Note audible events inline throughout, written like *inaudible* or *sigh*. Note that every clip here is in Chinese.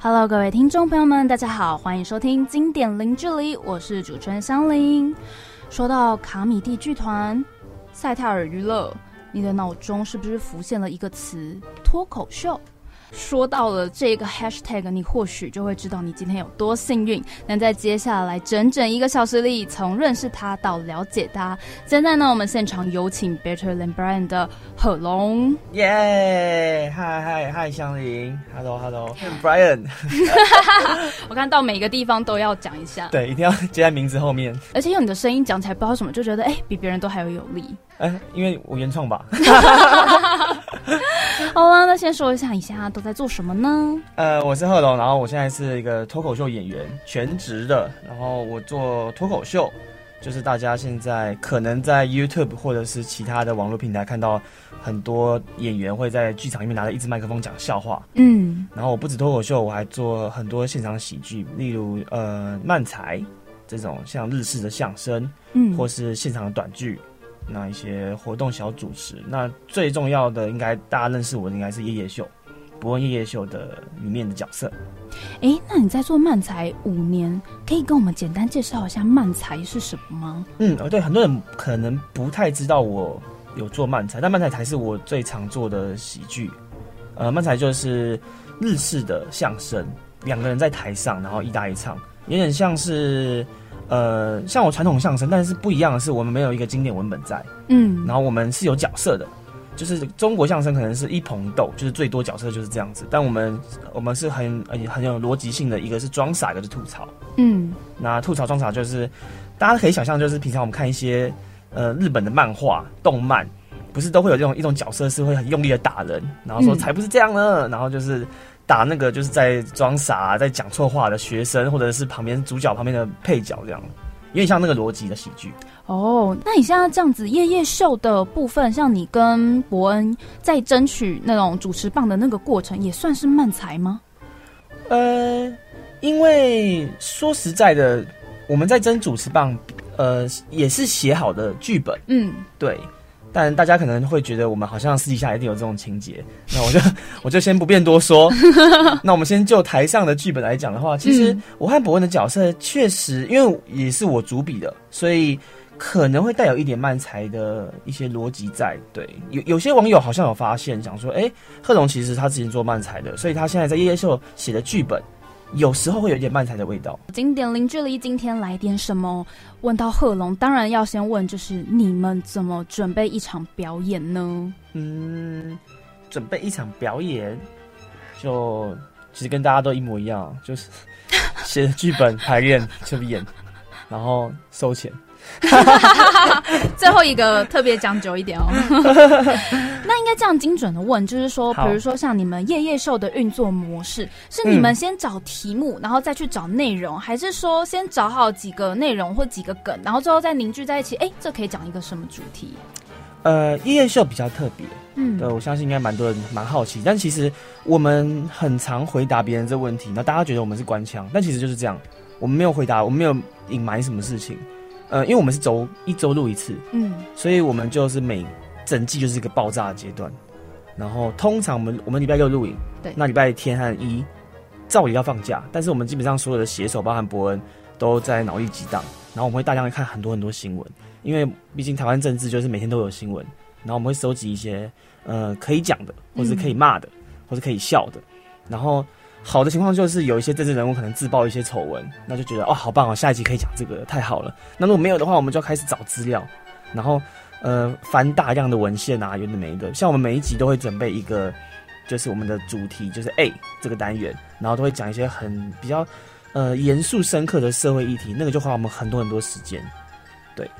Hello，各位听众朋友们，大家好，欢迎收听经典零距离，我是主持人香菱。说到卡米蒂剧团、塞泰尔娱乐，你的脑中是不是浮现了一个词——脱口秀？说到了这个 hashtag，你或许就会知道你今天有多幸运，能在接下来整整一个小时里，从认识他到了解他。现在呢，我们现场有请 Better Than Brian 的贺龙。耶！嗨嗨嗨，香菱，Hello Hello，Brian。*laughs* 我看到每个地方都要讲一下，对，一定要接在名字后面。而且用你的声音讲起来，不知道什么，就觉得哎，比别人都还要有力。哎，因为我原创吧。*laughs* 好了，那先说一下，你现在都在做什么呢？呃，我是贺龙，然后我现在是一个脱口秀演员，全职的。然后我做脱口秀，就是大家现在可能在 YouTube 或者是其他的网络平台看到很多演员会在剧场里面拿着一支麦克风讲笑话。嗯。然后我不止脱口秀，我还做很多现场喜剧，例如呃漫才这种像日式的相声，嗯，或是现场的短剧。那一些活动小主持，那最重要的应该大家认识我的应该是夜夜秀，不问夜夜秀的里面的角色。哎，那你在做漫才五年，可以跟我们简单介绍一下漫才是什么吗？嗯，哦对，很多人可能不太知道我有做漫才，但漫才才是我最常做的喜剧。呃，漫才就是日式的相声，两个人在台上，然后一搭一唱，有点像是。呃，像我传统相声，但是不一样的是，我们没有一个经典文本在，嗯，然后我们是有角色的，就是中国相声可能是一捧一逗，就是最多角色就是这样子，但我们我们是很很很有逻辑性的，一个是装傻，一个是吐槽，嗯，那吐槽装傻就是大家可以想象，就是平常我们看一些呃日本的漫画、动漫，不是都会有这种一种角色是会很用力的打人，然后说才不是这样呢，然后就是。打那个就是在装傻、在讲错话的学生，或者是旁边主角旁边的配角，这样有点像那个逻辑的喜剧。哦，那你现在这样子夜夜秀的部分，像你跟伯恩在争取那种主持棒的那个过程，也算是慢才吗？呃，因为说实在的，我们在争主持棒，呃，也是写好的剧本。嗯，对。但大家可能会觉得我们好像私底下一定有这种情节，那我就 *laughs* 我就先不便多说。*laughs* 那我们先就台上的剧本来讲的话，其实我和博文的角色确实，因为也是我主笔的，所以可能会带有一点漫才的一些逻辑在。对，有有些网友好像有发现，讲说，哎，贺龙其实他之前做漫才的，所以他现在在夜夜秀写的剧本。有时候会有点慢才的味道。经典零距离，今天来点什么？问到贺龙，当然要先问，就是你们怎么准备一场表演呢？嗯，准备一场表演，就其实跟大家都一模一样，就是写剧本、排练就演，然后收钱。*laughs* 最后一个特别讲究一点哦，*laughs* 那应该这样精准的问，就是说，比如说像你们夜夜秀的运作模式，是你们先找题目，然后再去找内容，还是说先找好几个内容或几个梗，然后最后再凝聚在一起？哎，这可以讲一个什么主题？呃，夜夜秀比较特别，嗯，对我相信应该蛮多人蛮好奇，但其实我们很常回答别人这问题，那大家觉得我们是官腔，但其实就是这样，我们没有回答，我们没有隐瞒什么事情。呃，因为我们是周一周录一次，嗯，所以我们就是每整季就是一个爆炸的阶段。然后通常我们我们礼拜六录影，对，那礼拜天和一照理要放假，但是我们基本上所有的写手，包含伯恩，都在脑力激荡。然后我们会大量的看很多很多新闻，因为毕竟台湾政治就是每天都有新闻。然后我们会收集一些呃可以讲的，或是可以骂的，或是可以笑的，然后。好的情况就是有一些政治人物可能自曝一些丑闻，那就觉得哦好棒哦，下一集可以讲这个，太好了。那如果没有的话，我们就要开始找资料，然后呃翻大量的文献啊，有的没的。像我们每一集都会准备一个，就是我们的主题就是 A 这个单元，然后都会讲一些很比较呃严肃深刻的社会议题，那个就花我们很多很多时间。对，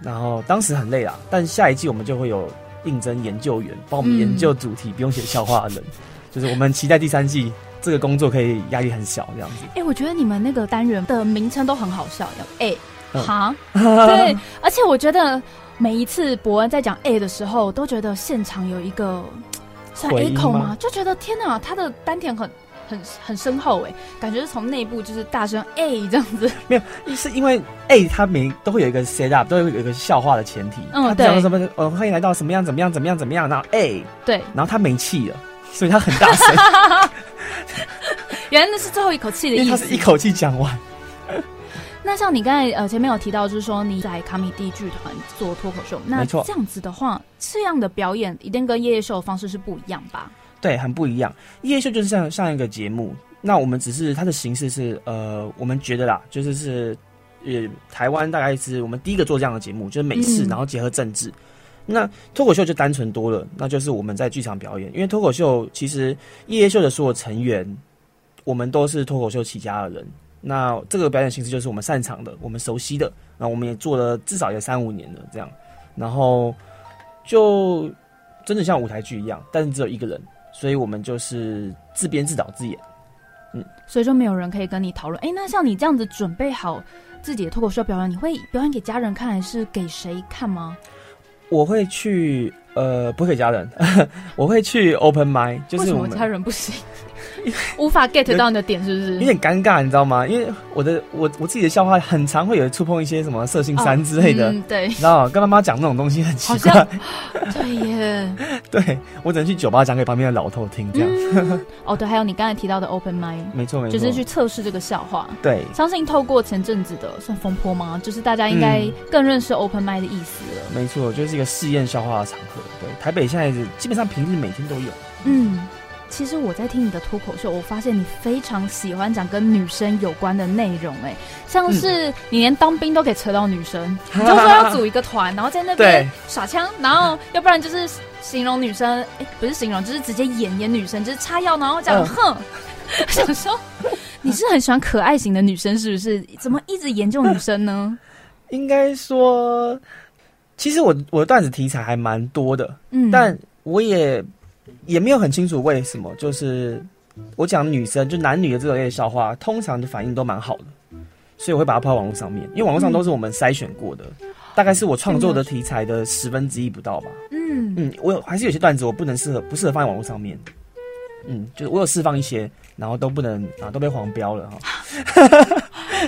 然后当时很累啊，但下一季我们就会有应征研究员帮我们研究主题，不用写笑话的人，就是我们期待第三季。这个工作可以压力很小，这样子。哎，我觉得你们那个单元的名称都很好笑，要哎哈，*laughs* 对，而且我觉得每一次伯恩在讲 A 的时候，都觉得现场有一个像 A 口吗？就觉得天哪，他的丹田很很很深厚，哎，感觉是从内部就是大声 A 这样子。*laughs* 没有，是因为 A 他每都会有一个 set up，都会有一个笑话的前提。嗯，对。什么？呃，欢迎来到什么样？怎么样？怎么样？怎么样？然后 A，对，然后他没气了，所以他很大声。原来那是最后一口气的意思。因为他是一口气讲完。那像你刚才呃前面有提到，就是说你在卡米蒂剧团做脱口秀，那这样子的话，这样的表演一定跟夜夜秀的方式是不一样吧？对，很不一样。夜夜秀就是像上一个节目，那我们只是它的形式是呃，我们觉得啦，就是是呃，台湾大概是我们第一个做这样的节目，就是美式，嗯然后结合政治。那脱口秀就单纯多了，那就是我们在剧场表演。因为脱口秀其实夜夜秀的所有成员，我们都是脱口秀起家的人。那这个表演形式就是我们擅长的，我们熟悉的，那我们也做了至少有三五年了这样。然后就真的像舞台剧一样，但是只有一个人，所以我们就是自编自导自演。嗯所以说没有人可以跟你讨论。哎，那像你这样子准备好自己的脱口秀表演，你会表演给家人看，还是给谁看吗？我会去呃，不可以家人，*laughs* 我会去 open m i 就为是我们什么家人不行？*laughs* 无法 get 到你的点，是不是？有点尴尬，你知道吗？因为我的我我自己的笑话很常会有触碰一些什么色性三之类的，嗯、对你，知道吗？跟妈妈讲那种东西很奇怪，*laughs* 对耶。对我只能去酒吧讲给旁边的老头听，这样、嗯，哦，对，还有你刚才提到的 open mind，没错没错，就是去测试这个笑话。对相信透过前阵子的算风波吗？就是大家应该嗯更认识 open mind 的意思了。没错，就是一个试验笑话的场合。对，台北现在是基本上平日每天都有。嗯，其实我在听你的脱口秀，我发现你非常喜欢讲跟女生有关的内容，哎，像是你连当兵都可以扯到女生，*laughs* 你就说要组一个团，然后在那边耍枪，然后要不然就是形容女生，哎，不是形容，就是直接演演女生，就是插腰，然后这样，嗯。哼，*laughs* 想说你是很喜欢可爱型的女生，是不是？怎么一直研究女生呢？*laughs* 应该说，其实我我的段子题材还蛮多的，嗯，但我也也没有很清楚为什么，就是我讲女生就男女的这类笑话，通常的反应都蛮好的，所以我会把它抛到网络上面，因为网络上都是我们筛选过的，大概是我创作的题材的十分之一不到吧。嗯嗯，我有还是有些段子我不能适合不适合放在网络上面。嗯，就是我有释放一些，然后都不能啊，都被黄标了哈。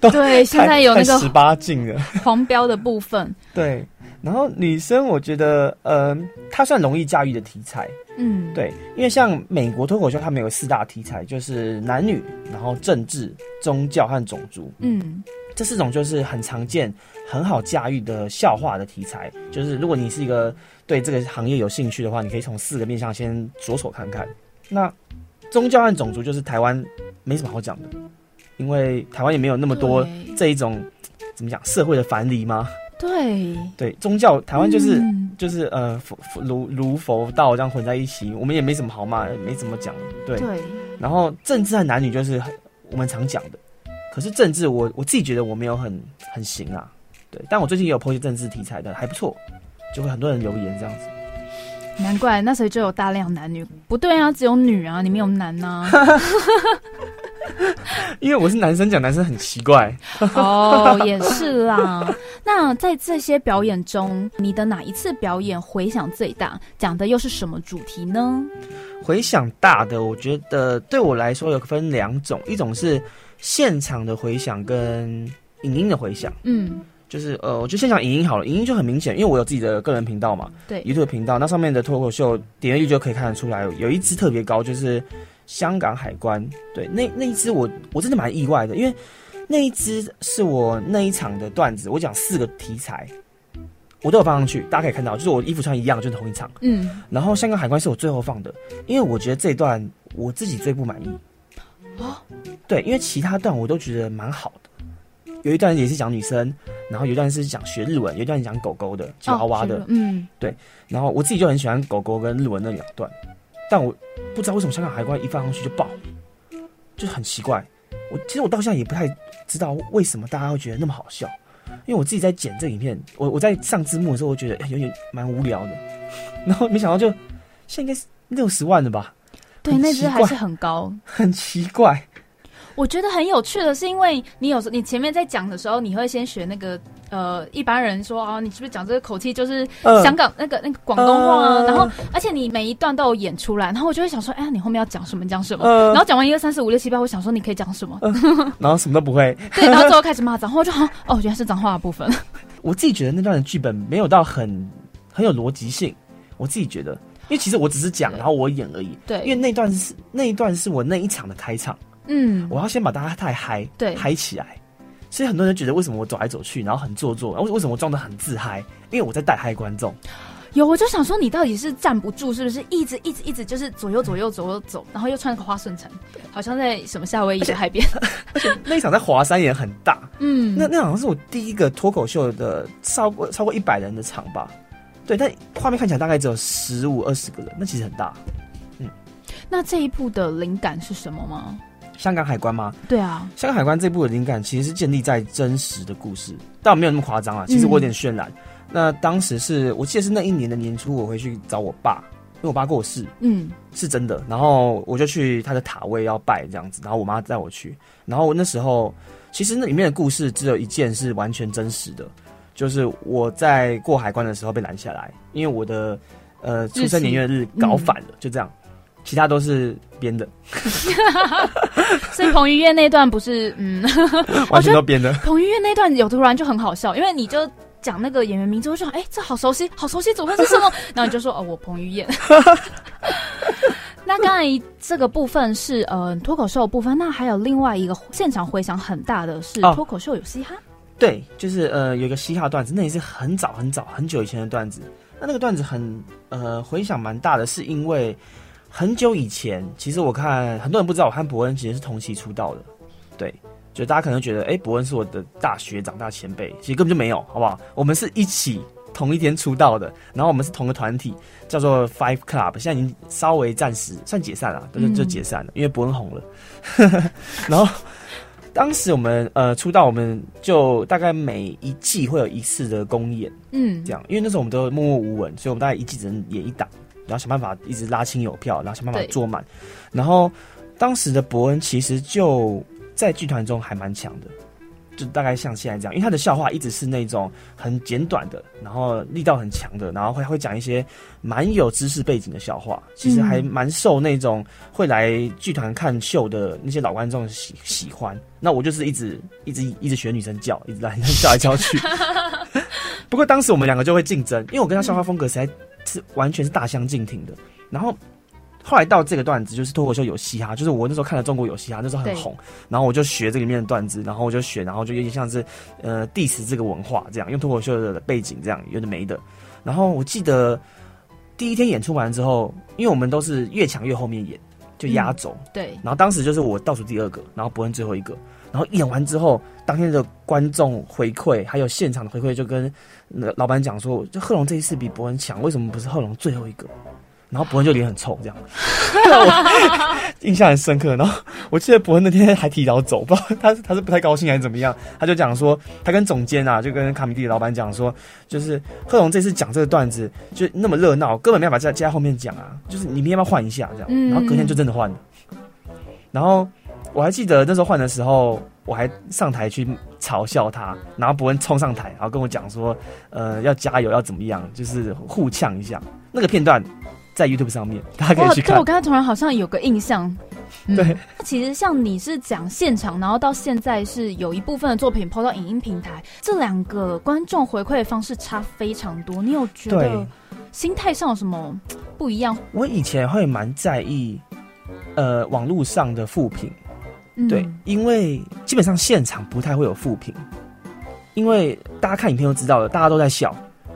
*laughs* 对，现在有那个十八禁了。黄标的部分，对，然后女生我觉得，呃，她算容易驾驭的题材。嗯，对，因为像美国脱口秀，他们有四大题材，就是男女，然后政治、宗教和种族。嗯这四种就是很常见、很好驾驭的笑话的题材。就是如果你是一个对这个行业有兴趣的话，你可以从四个面向先着手看看。那宗教和种族就是台湾没什么好讲的，因为台湾也没有那么多这一种怎么讲社会的藩篱吗？对，对，宗教台湾就是、嗯。就是呃佛佛儒儒佛道这样混在一起，我们也没什么好骂，没怎么讲。对，对，然后政治和男女就是很我们常讲的，可是政治我我自己觉得我没有很很行啊，对，但我最近也有剖析政治题材的，还不错，就会很多人留言这样子。难怪那时候就有大量男女，不对啊，只有女啊，你没有男呐、*laughs* *laughs* 因为我是男生讲男生很奇怪，*laughs* 哦，也是啦。*laughs* 那在这些表演中，你的哪一次表演回响最大？讲的又是什么主题呢？回响大的，我觉得对我来说有分两种，一种是现场的回响跟影音的回响。嗯，就是呃，我觉得现场影音好了，影音就很明显，因为我有自己的个人频道嘛对，，YouTube 频道，那上面的脱口秀点阅率就可以看得出来，有一支特别高，就是香港海关，对，那那一只我我真的蛮意外的，因为那一只是我那一场的段子，我讲四个题材，我都有放上去，大家可以看到，就是我衣服穿一样，就是同一场，嗯，然后香港海关是我最后放的，因为我觉得这一段我自己最不满意。哦，对，因为其他段我都觉得蛮好的，有一段也是讲女生，然后有一段是讲学日文，有一段讲狗狗的、吉娃娃的，哦嗯，然后我自己就很喜欢狗狗跟日文那两段，但我不知道为什么香港海关一放上去就爆，就很奇怪。我其实我到现在也不太知道为什么大家会觉得那么好笑，因为我自己在剪这影片，我我在上字幕的时候，我觉得、哎有点蛮无聊的，*laughs* 然后没想到就现在应该是六十万了吧，对，那只还是很高。*laughs* 很奇怪。我觉得很有趣的是，因为你有时你前面在讲的时候，你会先学那个呃，一般人说哦，你是不是讲这个口气就是嗯香港那个那个广东话啊？嗯然后而且你每一段都有演出来，然后我就会想说，哎呀，你后面要讲什么讲什么？嗯然后讲完一二三四五六七八，我想说你可以讲什么？然后什么都不会。*laughs* 对，然后最后开始骂脏话，我就好哦，原来是脏话的部分。*laughs* 我自己觉得那段的剧本没有到很很有逻辑性，我自己觉得，因为其实我只是讲，然后我演而已。对，因为那段是那一段是我那一场的开场，嗯，我要先把大家太嗨，对嗨起来。所以很多人觉得为什么我走来走去，然后很做作，为为什么我装的很自嗨？因为我在带嗨观众。有，我就想说你到底是站不住，是不是一直一直一直就是左右左右左右走，然后又穿个花顺城，好像在什么夏威夷的海边。*laughs* 而且那一场在华山也很大，嗯，那那好像是我第一个脱口秀的超过超过一百人的场吧。对，但画面看起来大概只有十五二十个人，那其实很大。嗯那这一部的灵感是什么吗？香港海关吗？对啊，香港海关这部的灵感其实是建立在真实的故事，但没有那么夸张啊。其实我有点渲染。那当时是我记得是那一年的年初，我回去找我爸，因为我爸过世，嗯，是真的。然后我就去他的塔位要拜这样子，然后我妈带我去。然后那时候其实那里面的故事只有一件是完全真实的，就是我在过海关的时候被拦下来，因为我的呃出生年月日搞反了，就这样。其他都是编的，所以彭于晏那段不是嗯，*laughs* 完全都编的。彭于晏那段有突然就很好笑，因为你就讲那个演员名字，我就想哎，这好熟悉，好熟悉，组合是什么？*laughs* 然后你就说哦，我彭于晏。*laughs* 那刚才这个部分是呃脱口秀的部分，那还有另外一个现场回响很大的是脱口秀有嘻哈。对，就是呃有一个嘻哈段子，那也是很早很早很久以前的段子。那那个段子很呃回响蛮大的，是因为。很久以前，其实我看很多人不知道，我和伯恩其实是同期出道的，对，就大家可能觉得，哎，伯恩是我的大学长、大前辈，其实根本就没有，好不好？我们是一起同一天出道的，然后我们是同个团体，叫做 Five Club，现在已经稍微暂时算解散了，就就解散了，因为伯恩红了。*laughs* 然后当时我们呃出道，我们就大概每一季会有一次的公演，嗯，这样，因为那时候我们都默默无闻，所以我们大概一季只能演一档。然后想办法一直拉亲友票，然后想办法坐满。然后当时的伯恩其实就在剧团中还蛮强的，就大概像现在这样，因为他的笑话一直是那种很简短的，然后力道很强的，然后会会讲一些蛮有知识背景的笑话，其实还蛮受那种会来剧团看秀的那些老观众喜喜欢。那我就是一直一直一直学女生叫，一直来 *laughs* 叫来叫去。不过当时我们两个就会竞争，因为我跟他笑话风格实在。是完全是大相径庭的。然后后来到这个段子，就是脱口秀有嘻哈，就是我那时候看了中国有嘻哈，那时候很红。然后我就学这里面的段子，然后我就学，然后就有点像是呃 diss 这个文化这样，用脱口秀的背景这样有的没的。然后我记得第一天演出完之后，因为我们都是越强越后面演，就压轴。对。然后当时就是我倒数第二个，然后伯恩最后一个。然后演完之后，当天的观众回馈还有现场的回馈，就跟老板讲说，就贺龙这一次比伯恩强，为什么不是贺龙最后一个？然后伯恩就脸很臭，这样，印象很深刻。然后我记得伯恩那天还提早走，不知道他他是不太高兴还是怎么样，他就讲说，他跟总监啊，就跟卡米蒂老板讲说，就是贺龙这次讲这个段子就那么热闹，根本没办法在接在后面讲啊，就是你们要不要换一下这样？然后隔天就真的换了，然后。我还记得那时候换的时候，我还上台去嘲笑他，然后伯恩冲上台，然后跟我讲说，呃，要加油，要怎么样，就是互呛一下。那个片段在 YouTube 上面，大家可以去看。我刚才突然好像有个印象。对，那其实像你是讲现场，然后到现在是有一部分的作品抛到影音平台，这两个观众回馈的方式差非常多。你有觉得心态上有什么不一样？我以前会蛮在意，呃，网络上的负评。对，因为基本上现场不太会有负评，因为大家看影片都知道了，大家都在笑，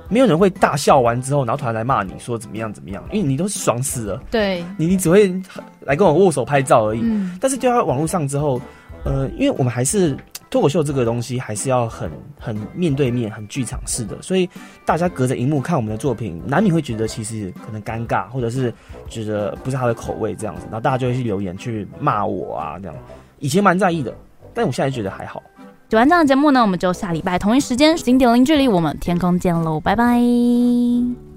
没有人会大笑完之后，然后突然来骂你说怎么样怎么样，因为你都是爽死了。对，你你只会来跟我握手拍照而已。嗯，但是丢到网络上之后，呃，因为我们还是脱口秀这个东西，还是要很很面对面、很剧场式的，所以大家隔着荧幕看我们的作品，难免会觉得其实可能尴尬，或者是觉得不是他的口味这样子，然后大家就会去留言去骂我啊这样。以前蛮在意的，但我现在觉得还好。喜欢这样的节目呢，我们就下礼拜同一时间经典零距离，我们天空见喽，拜拜。